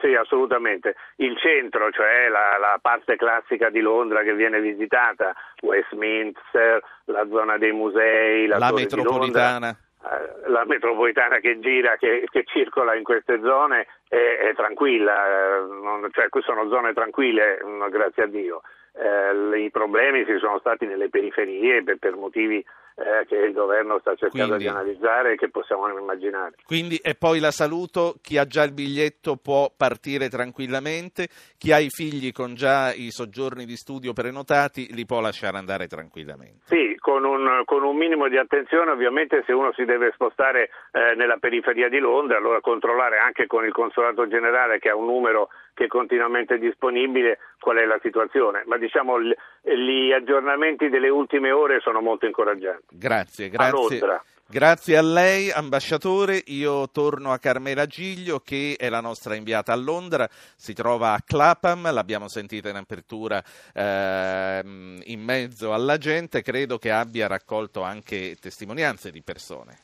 Sì, assolutamente. Il centro, cioè la, la, parte classica di Londra che viene visitata, Westminster, la zona dei musei, la, la metropolitana. Eh, la metropolitana che gira, che, che, circola in queste zone è, è tranquilla, eh, non, cioè sono zone tranquille, grazie a Dio. Eh, I problemi ci sono stati nelle periferie per, per motivi eh, che il governo sta cercando quindi, di analizzare e che possiamo immaginare. Quindi, e poi la saluto, chi ha già il biglietto può partire tranquillamente, chi ha i figli con già i soggiorni di studio prenotati li può lasciare andare tranquillamente. Sì, con un, con un minimo di attenzione ovviamente se uno si deve spostare eh, nella periferia di Londra, allora controllare anche con il consolato generale che ha un numero che è continuamente disponibile qual è la situazione, ma diciamo gli aggiornamenti delle ultime ore sono molto incoraggianti. Grazie, grazie. Grazie a lei, ambasciatore. Io torno a Carmela Giglio, che è la nostra inviata a Londra. Si trova a Clapham, l'abbiamo sentita in apertura eh, in mezzo alla gente. Credo che abbia raccolto anche testimonianze di persone.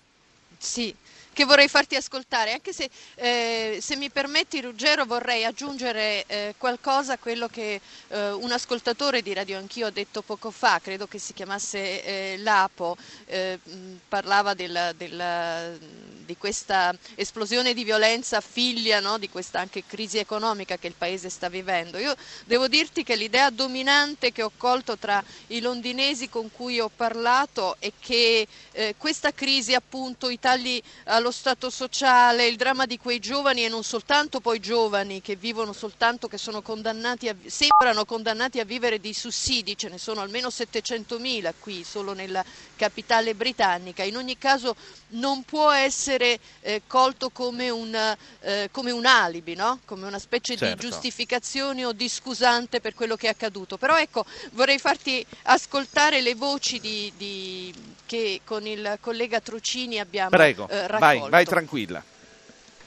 Sì, che vorrei farti ascoltare, anche se, eh, se mi permetti Ruggero vorrei aggiungere eh, qualcosa a quello che eh, un ascoltatore di Radio Anch'io ha detto poco fa, credo che si chiamasse eh, Lapo, eh, parlava della, della di questa esplosione di violenza figlia no? di questa anche crisi economica che il paese sta vivendo. Io devo dirti che l'idea dominante che ho colto tra i londinesi con cui ho parlato è che eh, questa crisi appunto i tagli allo stato sociale, il dramma di quei giovani e non soltanto poi giovani che vivono soltanto, che sono condannati a, sembrano condannati a vivere di sussidi, ce ne sono almeno 700.000 qui solo nella capitale britannica, in ogni caso non può essere eh, colto come un, eh, come un alibi, no? come una specie certo. di giustificazione o di scusante per quello che è accaduto. Però ecco, vorrei farti ascoltare le voci di, di, che con il collega Trucini abbiamo Prego, eh, raccolto. vai, vai tranquilla.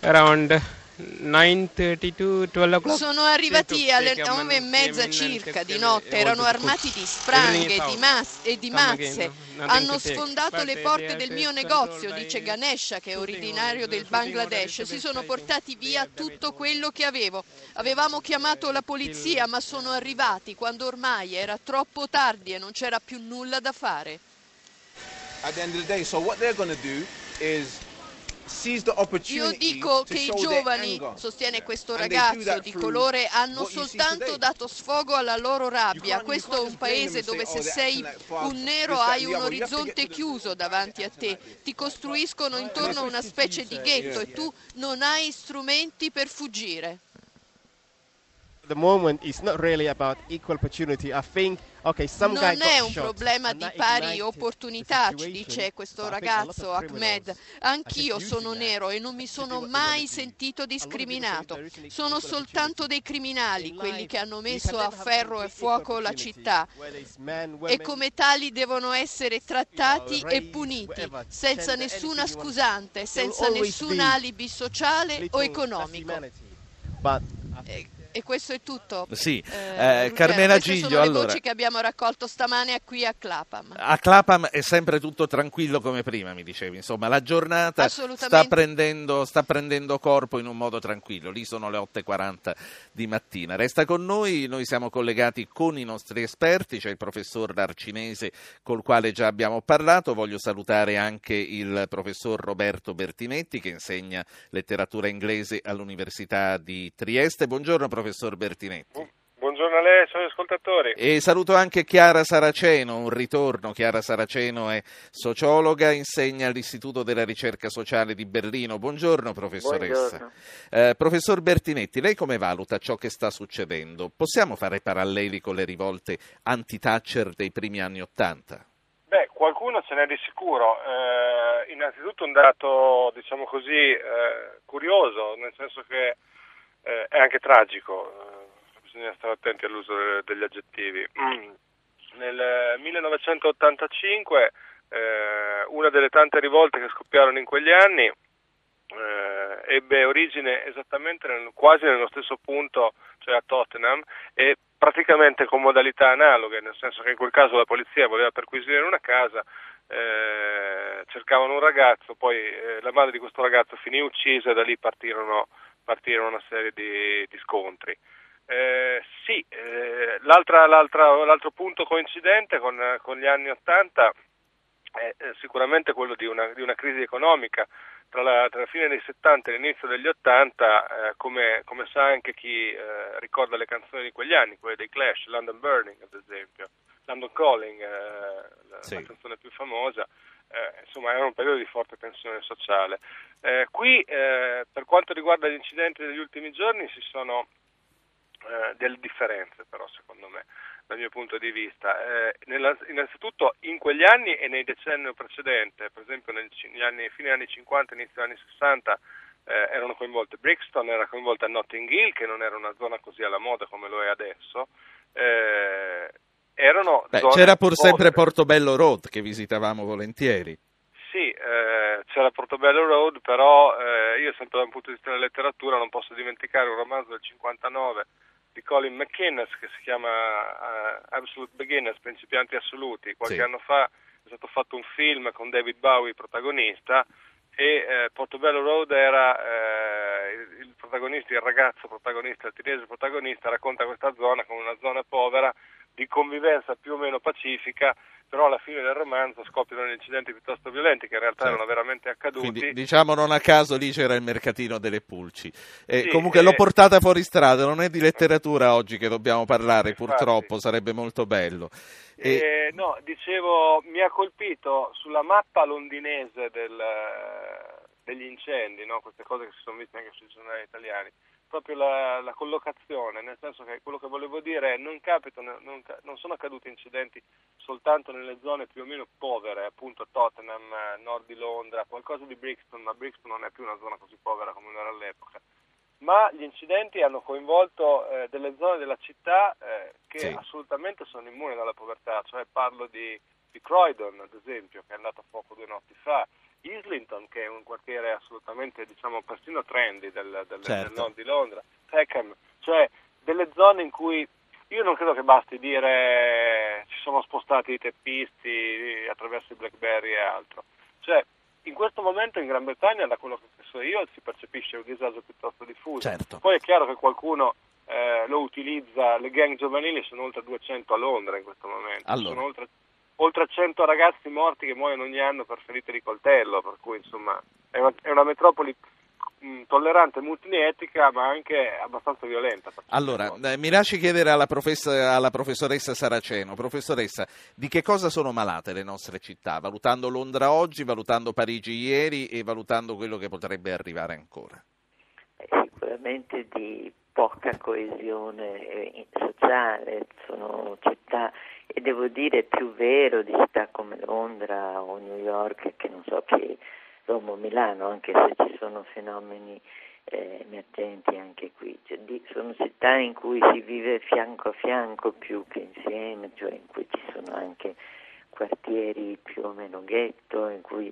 Around 9.32, Sono arrivati alle nove e mezza circa di notte, erano armati di spranghe di mas- e di mazze. Hanno sfondato le porte del mio negozio, dice Ganesha, che è originario del Bangladesh. Si sono portati via tutto quello che avevo. Avevamo chiamato la polizia, ma sono arrivati quando ormai era troppo tardi e non c'era più nulla da fare. At the end of the day, so what they're going to do is io dico che i giovani, sostiene questo ragazzo di colore, hanno soltanto dato sfogo alla loro rabbia. Questo è un paese dove se oh, sei un nero hai un orizzonte chiuso davanti a te, ti costruiscono intorno a una specie di ghetto e tu non hai strumenti per fuggire. The moment is not really about equal opportunity. I think Okay, non è un problema di pari opportunità, ci dice questo ragazzo Ahmed. Anch'io sono nero e non mi sono mai sentito discriminato. Sono soltanto dei criminali quelli che hanno messo a ferro e fuoco la città e come tali devono essere trattati e puniti senza nessuna scusante, senza nessun alibi sociale o economico. Eh, e questo è tutto. Sì, eh, eh, Carmela Giglio. sono le allora, voci che abbiamo raccolto stamane qui a Clapam. A Clapam è sempre tutto tranquillo come prima, mi dicevi. Insomma, la giornata sta prendendo, sta prendendo corpo in un modo tranquillo. Lì sono le 8.40 di mattina. Resta con noi, noi siamo collegati con i nostri esperti, c'è il professor Darcinese col quale già abbiamo parlato. Voglio salutare anche il professor Roberto Bertinetti che insegna letteratura inglese all'Università di Trieste. Buongiorno professor Bertinetti. Buongiorno buongiorno a lei e ai suoi ascoltatori. E saluto anche Chiara Saraceno, un ritorno. Chiara Saraceno è sociologa, insegna all'Istituto della Ricerca Sociale di Berlino. Buongiorno professoressa. Buongiorno. Eh, professor Bertinetti, lei come valuta ciò che sta succedendo? Possiamo fare paralleli con le rivolte anti-Thatcher dei primi anni Ottanta? Beh, qualcuno ce n'è di sicuro. Eh, innanzitutto un dato, diciamo così, eh, curioso, nel senso che eh, è anche tragico, eh, bisogna stare attenti all'uso degli aggettivi. Mm. Nel 1985, eh, una delle tante rivolte che scoppiarono in quegli anni, eh, ebbe origine esattamente nel, quasi nello stesso punto, cioè a Tottenham, e praticamente con modalità analoghe, nel senso che in quel caso la polizia voleva perquisire una casa, eh, cercavano un ragazzo, poi eh, la madre di questo ragazzo finì uccisa e da lì partirono, partirono una serie di, di scontri. Eh, sì, eh, l'altro punto coincidente con, con, gli anni Ottanta è sicuramente quello di una, di una crisi economica tra la, tra la, fine dei 70 e l'inizio degli 80, eh, come, come, sa anche chi eh, ricorda le canzoni di quegli anni, quelle dei Clash, London Burning ad esempio, London Calling, eh, la, sì. la, canzone più famosa, eh, insomma era un periodo di forte tensione sociale. Eh, qui eh, per quanto riguarda gli incidenti degli ultimi giorni ci sono delle differenze però secondo me dal mio punto di vista. Eh, nella, innanzitutto in quegli anni e nei decenni precedenti, per esempio negli anni, fine anni 50 inizio anni 60, eh, erano coinvolte Brixton, era coinvolta Notting Hill, che non era una zona così alla moda come lo è adesso. Erano Beh, c'era pur sempre Portobello Road che visitavamo volentieri. Sì, eh, c'era Portobello Road, però eh, io sempre da un punto di vista della letteratura non posso dimenticare un romanzo del 59 di Colin McInnes che si chiama uh, Absolute Beginners, Principianti Assoluti. Qualche sì. anno fa è stato fatto un film con David Bowie protagonista e eh, Portobello Road era eh, il, il, protagonista, il ragazzo protagonista, il teenager protagonista racconta questa zona come una zona povera di convivenza più o meno pacifica però alla fine del romanzo scoppiano incidenti piuttosto violenti che in realtà certo. erano veramente accaduti. Quindi, diciamo non a caso lì c'era il mercatino delle pulci. Eh, sì, comunque eh, l'ho portata fuori strada, non è di letteratura oggi che dobbiamo parlare, infatti. purtroppo, sarebbe molto bello. E... Eh, no, dicevo, mi ha colpito sulla mappa londinese del, degli incendi, no? queste cose che si sono viste anche sui giornali italiani proprio la, la, collocazione, nel senso che quello che volevo dire è non, capitano, non, non, sono accaduti incidenti soltanto nelle zone più o meno povere, appunto Tottenham, nord di Londra, qualcosa di Brixton, ma Brixton non è più una zona così povera come era all'epoca. Ma gli incidenti hanno coinvolto eh, delle zone della città eh, che sì. assolutamente sono immuni dalla povertà, cioè parlo di, di Croydon, ad esempio, che è andato a fuoco due notti fa, Islington, che è un quartiere assolutamente, diciamo, persino trendy del, del, certo. del nord di Londra, Peckham, cioè delle zone in cui io non credo che basti dire ci sono spostati i teppisti attraverso i Blackberry e altro. Cioè, in questo momento in Gran Bretagna, da quello che so io, si percepisce un disagio piuttosto diffuso. Certo. Poi è chiaro che qualcuno eh, lo utilizza, le gang giovanili sono oltre 200 a Londra in questo momento. Allora. Sono oltre oltre 100 ragazzi morti che muoiono ogni anno per ferite di coltello, per cui insomma è una, è una metropoli mh, tollerante, multietnica, ma anche abbastanza violenta. Allora, eh, mi lasci chiedere alla, alla, professoressa Saraceno, professoressa, di che cosa sono malate le nostre città, valutando Londra oggi, valutando Parigi ieri e valutando quello che potrebbe arrivare ancora? Eh, sicuramente di poca coesione eh, sociale, sono città e devo dire più vero di città come Londra o New York che non so che Roma o Milano, anche se ci sono fenomeni eh, emergenti anche qui. Cioè, di, sono città in cui si vive fianco a fianco più che insieme, cioè in cui ci sono anche quartieri più o meno ghetto, in cui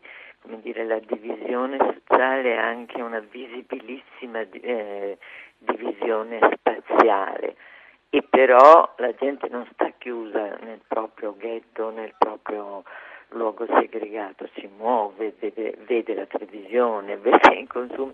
dire, la divisione sociale ha anche una visibilissima eh, divisione spaziale e però la gente non sta chiusa nel proprio ghetto, nel proprio luogo segregato, si muove, vede, vede la televisione, vede i consumi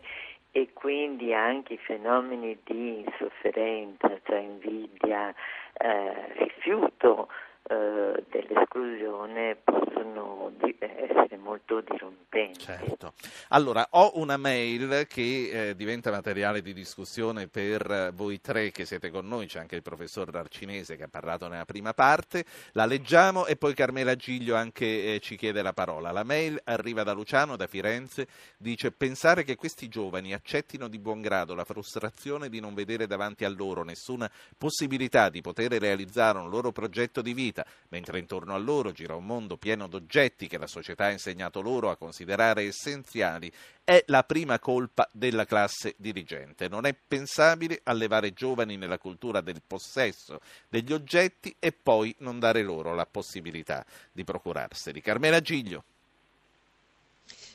e quindi anche i fenomeni di sofferenza, cioè invidia, eh, rifiuto eh, dell'esclusione possono essere molto dirompente. Certo. Allora, ho una mail che eh, diventa materiale di discussione per eh, voi tre che siete con noi, c'è anche il professor Arcinese che ha parlato nella prima parte, la leggiamo e poi Carmela Giglio anche eh, ci chiede la parola. La mail arriva da Luciano, da Firenze, dice pensare che questi giovani accettino di buon grado la frustrazione di non vedere davanti a loro nessuna possibilità di poter realizzare un loro progetto di vita, mentre intorno a loro gira un mondo pieno d'oggetti che la società ha insegnato loro a considerare essenziali, è la prima colpa della classe dirigente. Non è pensabile allevare giovani nella cultura del possesso degli oggetti e poi non dare loro la possibilità di procurarseli. Carmela Giglio.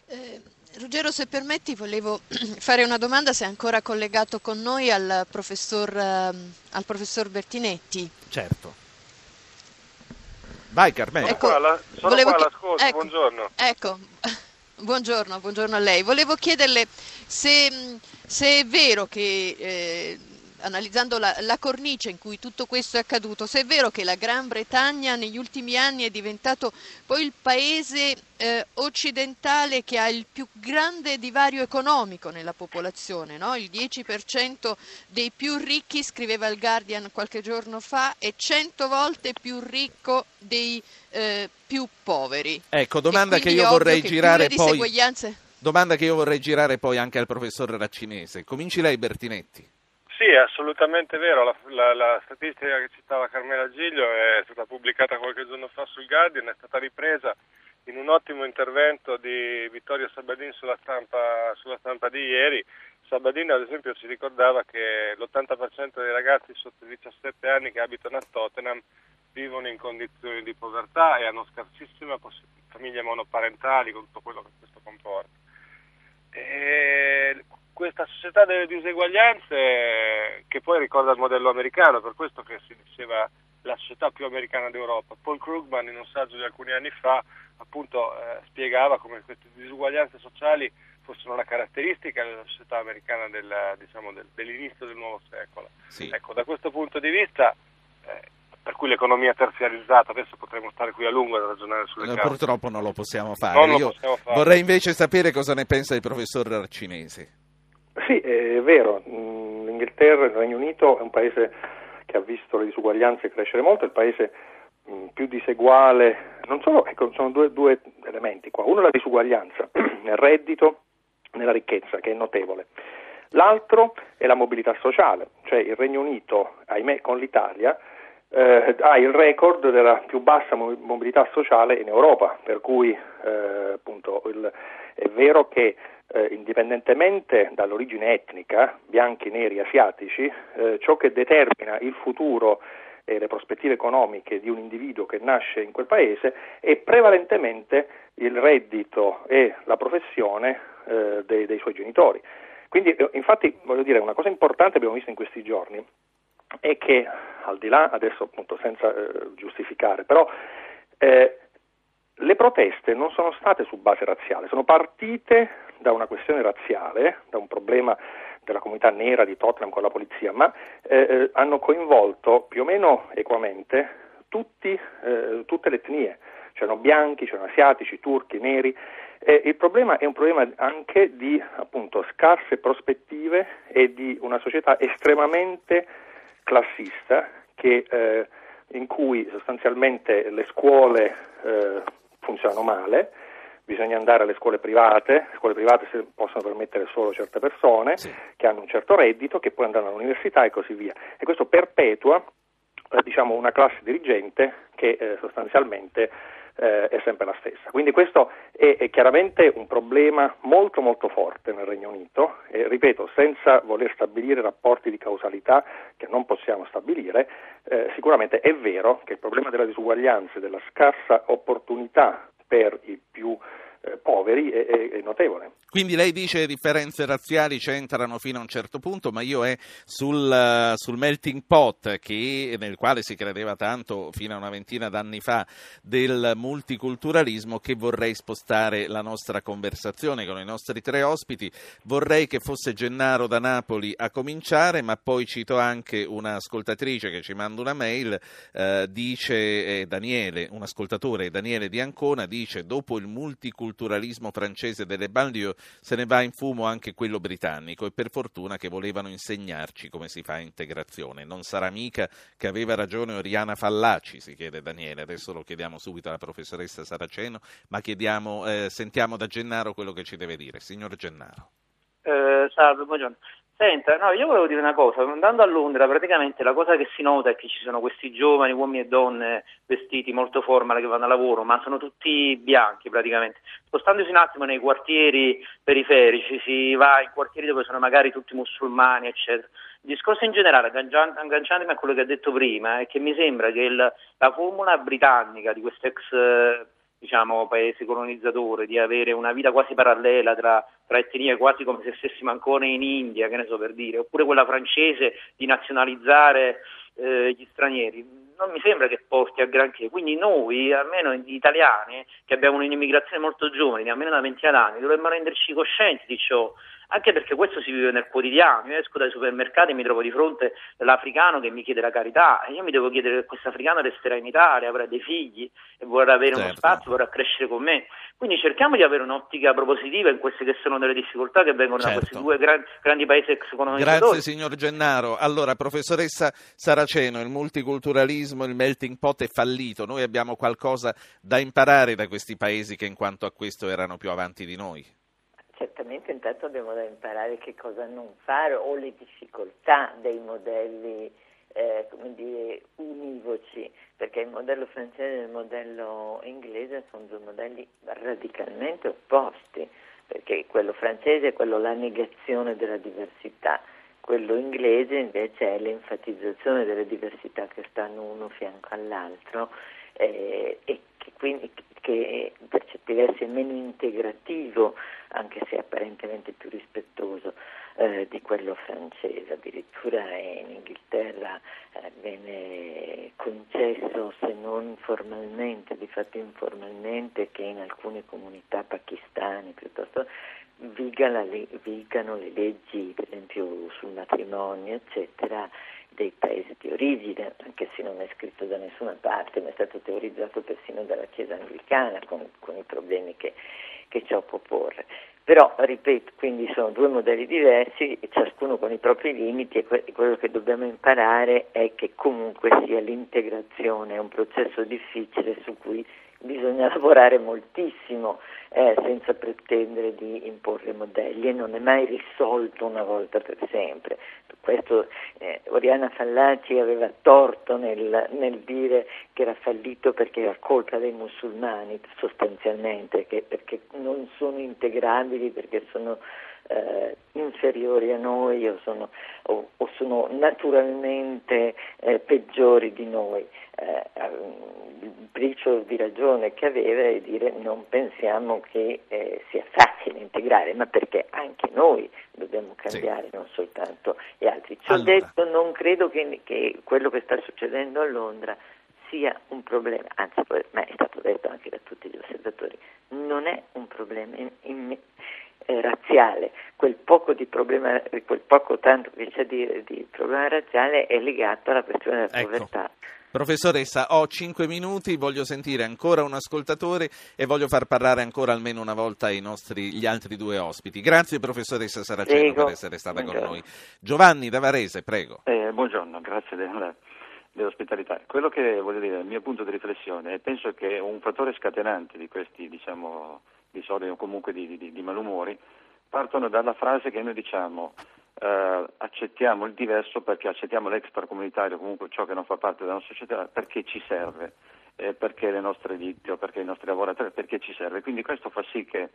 Eh, Ruggero, se permetti, volevo fare una domanda se è ancora collegato con noi al professor, eh, al professor Bertinetti. Certo. Vai Carmela. Ecco, sono qua, sono volevo qua all'ascolto, ecco, buongiorno. Ecco, buongiorno, buongiorno a lei. Volevo chiederle se, se è vero che... Eh, analizzando la, la, cornice in cui tutto questo è accaduto, se è vero che la Gran Bretagna negli ultimi anni è diventato poi il paese eh, occidentale che ha il più grande divario economico nella popolazione, no? il 10% dei più ricchi, scriveva il Guardian qualche giorno fa, è 100 volte più ricco dei eh, più poveri. Ecco, domanda che io vorrei girare poi... Domanda che io vorrei girare poi anche al professor Raccinese. Cominci lei Bertinetti. Sì, è assolutamente vero, la, la, la, statistica che citava Carmela Giglio è stata pubblicata qualche giorno fa sul Guardian, è stata ripresa in un ottimo intervento di Vittorio Sabadin sulla stampa, sulla stampa di ieri. Sabadin ad esempio ci ricordava che l'80% dei ragazzi sotto i 17 anni che abitano a Tottenham vivono in condizioni di povertà e hanno scarsissime poss- famiglie monoparentali con tutto quello che questo comporta. E questa società delle diseguaglianze che poi ricorda il modello americano, per questo che si diceva la società più americana d'Europa. Paul Krugman in un saggio di alcuni anni fa appunto eh, spiegava come queste disuguaglianze sociali fossero una caratteristica della società americana del, diciamo, del, dell'inizio del nuovo secolo. Sì. Ecco, da questo punto di vista eh, per cui l'economia terziarizzata, adesso potremmo stare qui a lungo a ragionare sulle no, cause. Purtroppo non lo possiamo fare. Non lo Io possiamo fare. vorrei invece sapere cosa ne pensa il professor Arcinese. Sì, è vero, mm, l'Inghilterra, il Regno Unito è un paese che ha visto le disuguaglianze crescere molto, è il paese mh, più diseguale, non solo, ecco, sono due, due elementi qua, uno è la disuguaglianza nel reddito, nella ricchezza, che è notevole. L'altro è la mobilità sociale, cioè il Regno Unito, ahimè, con l'Italia, eh, ha il record della più bassa mobilità sociale in Europa, per cui eh, appunto il, è vero che eh, indipendentemente dall'origine etnica, bianchi, neri, asiatici, eh, ciò che determina il futuro e le prospettive economiche di un individuo che nasce in quel paese è prevalentemente il reddito e la professione eh, dei, dei, suoi genitori. Quindi, eh, infatti, voglio dire, una cosa importante abbiamo visto in questi giorni è che, al di là, adesso appunto senza eh, giustificare, però eh, le proteste non sono state su base razziale, sono partite da una questione razziale, da un problema della comunità nera di Tottenham con la polizia, ma eh, eh hanno coinvolto più o meno equamente tutti, eh, tutte le etnie, c'erano bianchi, c'erano asiatici, turchi, neri. Eh, il problema è un problema anche di appunto, scarse prospettive e di una società estremamente classista che, eh, in cui sostanzialmente le scuole eh, funzionano male, bisogna andare alle scuole private, le scuole private si possono permettere solo certe persone sì. che hanno un certo reddito, che poi andranno all'università e così via. E questo perpetua eh, diciamo, una classe dirigente che eh, sostanzialmente eh, è sempre la stessa. Quindi questo è, è, chiaramente un problema molto molto forte nel Regno Unito e ripeto, senza voler stabilire rapporti di causalità che non possiamo stabilire, eh, sicuramente è vero che il problema della disuguaglianza e della scarsa opportunità per i più eh, poveri è, è, notevole. Quindi lei dice che differenze razziali c'entrano fino a un certo punto, ma io è sul, sul, melting pot che, nel quale si credeva tanto fino a una ventina d'anni fa del multiculturalismo che vorrei spostare la nostra conversazione con i nostri tre ospiti. Vorrei che fosse Gennaro da Napoli a cominciare, ma poi cito anche un'ascoltatrice che ci manda una mail, uh, dice eh, Daniele, un ascoltatore Daniele di Ancona, dice dopo il multiculturalismo multiculturalismo francese delle banlieue se ne va in fumo anche quello britannico e per fortuna che volevano insegnarci come si fa integrazione. Non sarà mica che aveva ragione Oriana Fallaci, si chiede Daniele, adesso lo chiediamo subito alla professoressa Saraceno, ma eh, sentiamo da Gennaro quello che ci deve dire. Signor Gennaro. Eh, salve, buongiorno. Senta, no, io volevo dire una cosa, andando a Londra praticamente la cosa che si nota è che ci sono questi giovani uomini e donne vestiti molto formal che vanno a lavoro, ma sono tutti bianchi praticamente. Spostandosi un attimo nei quartieri periferici, si va in quartieri dove sono magari tutti musulmani, eccetera. Il discorso in generale, agganciandomi a quello che ha detto prima, è che mi sembra che il, la formula britannica di questo ex diciamo, paese colonizzatore, di avere una vita quasi parallela tra, tra, etnie, quasi come se stessimo ancora in India, che ne so per dire, oppure quella francese di nazionalizzare eh, gli stranieri. Non mi sembra che porti a granché, quindi noi, almeno gli italiani, che abbiamo un'immigrazione molto giovane, almeno una ventina d'anni, dovremmo renderci coscienti di ciò anche perché questo si vive nel quotidiano. Io esco dai supermercati e mi trovo di fronte l'africano che mi chiede la carità e io mi devo chiedere che questo africano resterà in Italia, avrà dei figli e vorrà avere certo. uno spazio, vorrà crescere con me. Quindi cerchiamo di avere un'ottica propositiva in queste che sono delle difficoltà che vengono certo. da questi due gran, grandi paesi ex. Grazie signor Gennaro. Allora, professoressa Saraceno, il multiculturalismo, il melting pot è fallito. Noi abbiamo qualcosa da imparare da questi paesi che in quanto a questo erano più avanti di noi certamente intanto abbiamo da imparare che cosa non fare o le difficoltà dei modelli eh, come dire, univoci, perché il modello francese e il modello inglese sono due modelli radicalmente opposti, perché quello francese è quello la negazione della diversità, quello inglese invece è l'enfatizzazione delle diversità che stanno uno fianco all'altro eh, e che quindi che per certi versi è meno integrativo, anche se apparentemente più rispettoso eh, di quello francese. Addirittura in Inghilterra eh, viene concesso, se non formalmente, di fatto informalmente, che in alcune comunità pakistane piuttosto vigano le leggi, per esempio sul matrimonio, eccetera, dei paesi di origine, anche se non è scritto da nessuna parte, ma è stato teorizzato persino dalla Chiesa anglicana con, con i problemi che, che ciò può porre. Però, ripeto, quindi sono due modelli diversi, ciascuno con i propri limiti e que- quello che dobbiamo imparare è che comunque sia l'integrazione è un processo difficile su cui bisogna lavorare moltissimo eh, senza pretendere di imporre modelli e non è mai risolto una volta per sempre. Questo eh, Oriana Fallaci aveva torto nel, nel, dire che era fallito perché era colpa dei musulmani sostanzialmente, che, perché non sono integrabili, perché sono eh, inferiori a noi o sono, o, o sono naturalmente eh, peggiori di noi. Eh, il briciolo di ragione che aveva è dire non pensiamo che eh, sia facile integrare, ma perché anche noi dobbiamo cambiare, sì. non soltanto gli altri. Ci allora. ho detto, non credo che, che quello che sta succedendo a Londra sia un problema, anzi ma è stato detto anche da tutti gli osservatori, non è un problema in, in, eh, razziale, quel poco di problema, quel poco tanto che c'è di, di problema razziale è legato alla questione della ecco. povertà. Professoressa, ho cinque minuti, voglio sentire ancora un ascoltatore e voglio far parlare ancora almeno una volta i nostri, gli altri due ospiti. Grazie professoressa Saraceno prego. per essere stata buongiorno. con noi. Giovanni da Varese, prego. Eh, buongiorno, grazie della, dell'ospitalità. Quello che voglio dire, il mio punto di riflessione, penso che un fattore scatenante di questi diciamo, disordini o comunque di, di, di malumori partono dalla frase che noi diciamo eh, accettiamo il diverso perché accettiamo l'extracomunitario, comunque ciò che non fa parte della nostra società, perché ci serve, eh, perché le nostre o perché i nostri lavoratori, perché ci serve. Quindi questo fa sì che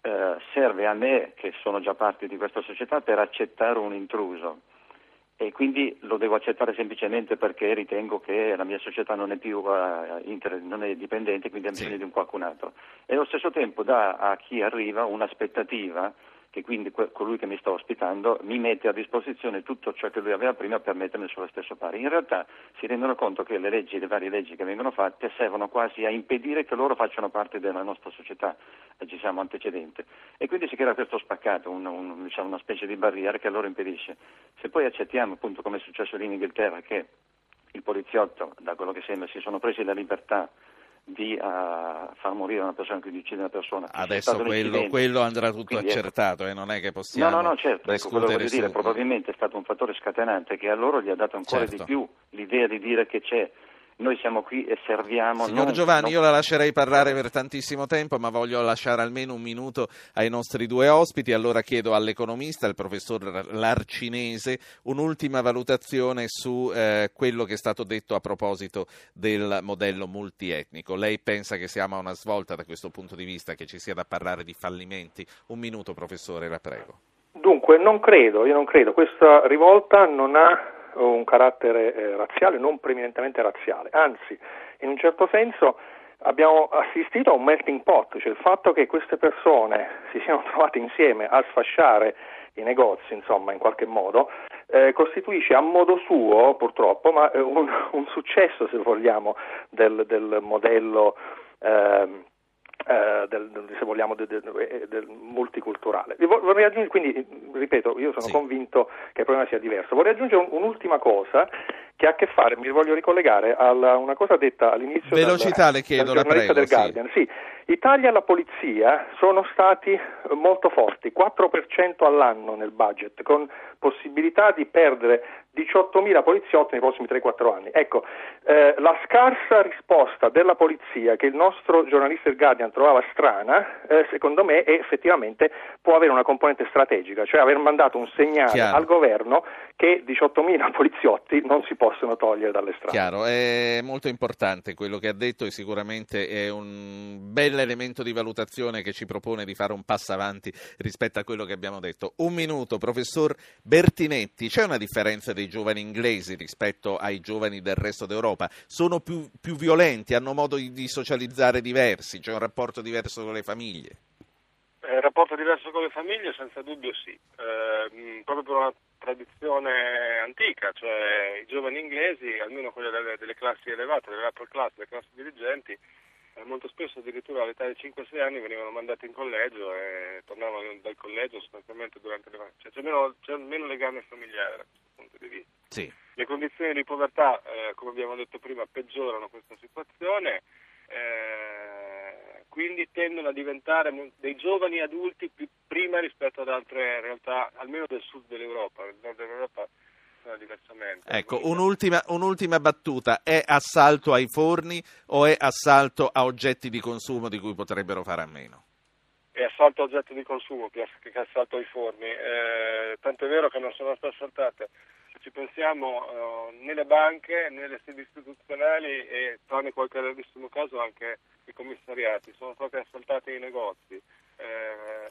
eh, serve a me, che sono già parte di questa società, per accettare un intruso e quindi lo devo accettare semplicemente perché ritengo che la mia società non è più uh, inter- non è dipendente, quindi ha bisogno sì. di un qualcun altro. E allo stesso tempo dà a chi arriva un'aspettativa che quindi colui che mi sta ospitando mi mette a disposizione tutto ciò che lui aveva prima per mettermi sullo stesso pari. In realtà si rendono conto che le leggi, le varie leggi che vengono fatte servono quasi a impedire che loro facciano parte della nostra società, e ci siamo antecedenti. E quindi si crea questo spaccato, un, un, diciamo una specie di barriera che loro impedisce. Se poi accettiamo, appunto come è successo lì in Inghilterra, che il poliziotto, da quello che sembra, si sono presi la libertà di uh, far morire una persona, quindi uccidere una persona. Adesso quello, quello, andrà tutto quindi, accertato e eh, non è che possiamo No, no, no, certo, ecco, quello voglio dire, probabilmente è stato un fattore scatenante che a loro gli ha dato ancora certo. di più l'idea di dire che c'è noi siamo qui e serviamo. Signor non, Giovanni, non... io la lascerei parlare per tantissimo tempo, ma voglio lasciare almeno un minuto ai nostri due ospiti. Allora chiedo all'economista, il professor Larcinese, un'ultima valutazione su eh, quello che è stato detto a proposito del modello multietnico. Lei pensa che siamo a una svolta da questo punto di vista, che ci sia da parlare di fallimenti? Un minuto, professore, la prego. Dunque, non credo, io non credo. Questa rivolta non ha un carattere eh, razziale, non preminentemente razziale, anzi, in un certo senso abbiamo assistito a un melting pot, cioè il fatto che queste persone si siano trovate insieme a sfasciare i negozi, insomma, in qualche modo, eh, costituisce a modo suo, purtroppo, ma eh, un, un, successo, se vogliamo, del, del modello eh, eh, del, se vogliamo, del, del, del multiculturale. Vorrei aggiungere, quindi, ripeto, io sono sì. convinto che il problema sia diverso. Vorrei aggiungere un, un'ultima cosa che ha a che fare, mi voglio ricollegare a una cosa detta all'inizio Velocità, dal, le chiedo, dal prego, del Guardian. Sì. sì. Italia e la polizia sono stati molto forti, 4% all'anno nel budget, con possibilità di perdere 18.000 poliziotti nei prossimi 3-4 anni. Ecco, eh, la scarsa risposta della polizia che il nostro giornalista del Guardian trovava strana, eh, secondo me effettivamente può avere una componente strategica, cioè aver mandato un segnale Chiaro. al governo che 18.000 poliziotti non si possono togliere dalle strade. Chiaro, è molto importante quello che ha detto e sicuramente è un bel elemento di valutazione che ci propone di fare un passo avanti rispetto a quello che abbiamo detto. Un minuto, professor Bertinetti, c'è una differenza dei giovani inglesi rispetto ai giovani del resto d'Europa? Sono più, più violenti, hanno modo di socializzare diversi, c'è un rapporto diverso con le famiglie? Eh, il rapporto diverso con le famiglie senza dubbio sì, eh, proprio per una tradizione antica, cioè i giovani inglesi, almeno quelli delle, delle classi elevate, delle upper class, delle classi dirigenti, eh, molto spesso addirittura all'età di 5-6 anni venivano mandati in collegio e tornavano dal collegio sostanzialmente durante le vacanze. Cioè, c'è, meno, c'è meno legame familiare da questo punto di vista. Sì. Le condizioni di povertà, eh, come abbiamo detto prima, peggiorano questa situazione. Eh, quindi tendono a diventare dei giovani adulti più prima rispetto ad altre realtà, almeno del sud dell'Europa. Nel nord dell'Europa diversamente. Ecco, un'ultima, un'ultima, battuta, è assalto ai forni o è assalto a oggetti di consumo di cui potrebbero fare a meno? È assalto a oggetti di consumo più che assalto ai forni, eh, tanto è vero che non sono state assaltate. Se ci pensiamo, eh, né le banche né le sedi istituzionali e tranne qualche rarissimo caso anche i commissariati sono stati assaltati i negozi. Eh,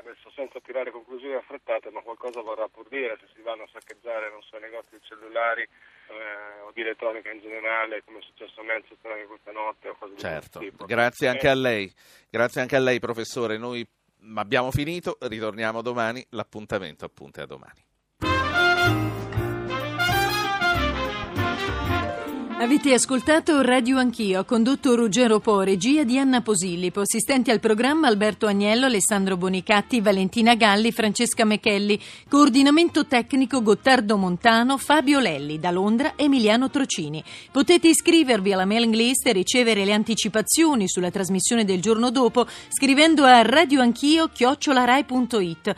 adesso senza tirare conclusioni affrettate, ma qualcosa vorrà pur dire se si vanno a saccheggiare, non so, i negozi di cellulari eh, o di elettronica in generale, come è successo a Manchester anche questa notte o cose certo. di questo tipo. Grazie anche eh. a lei, grazie anche a lei professore, noi abbiamo finito, ritorniamo domani, l'appuntamento appunto è a domani. Avete ascoltato Radio Anch'io, condotto Ruggero Po, regia di Anna Posillipo, assistenti al programma Alberto Agnello, Alessandro Bonicatti, Valentina Galli, Francesca Mechelli, coordinamento tecnico Gottardo Montano, Fabio Lelli, da Londra Emiliano Trocini. Potete iscrivervi alla mailing list e ricevere le anticipazioni sulla trasmissione del giorno dopo scrivendo a radioanchio-rai.it.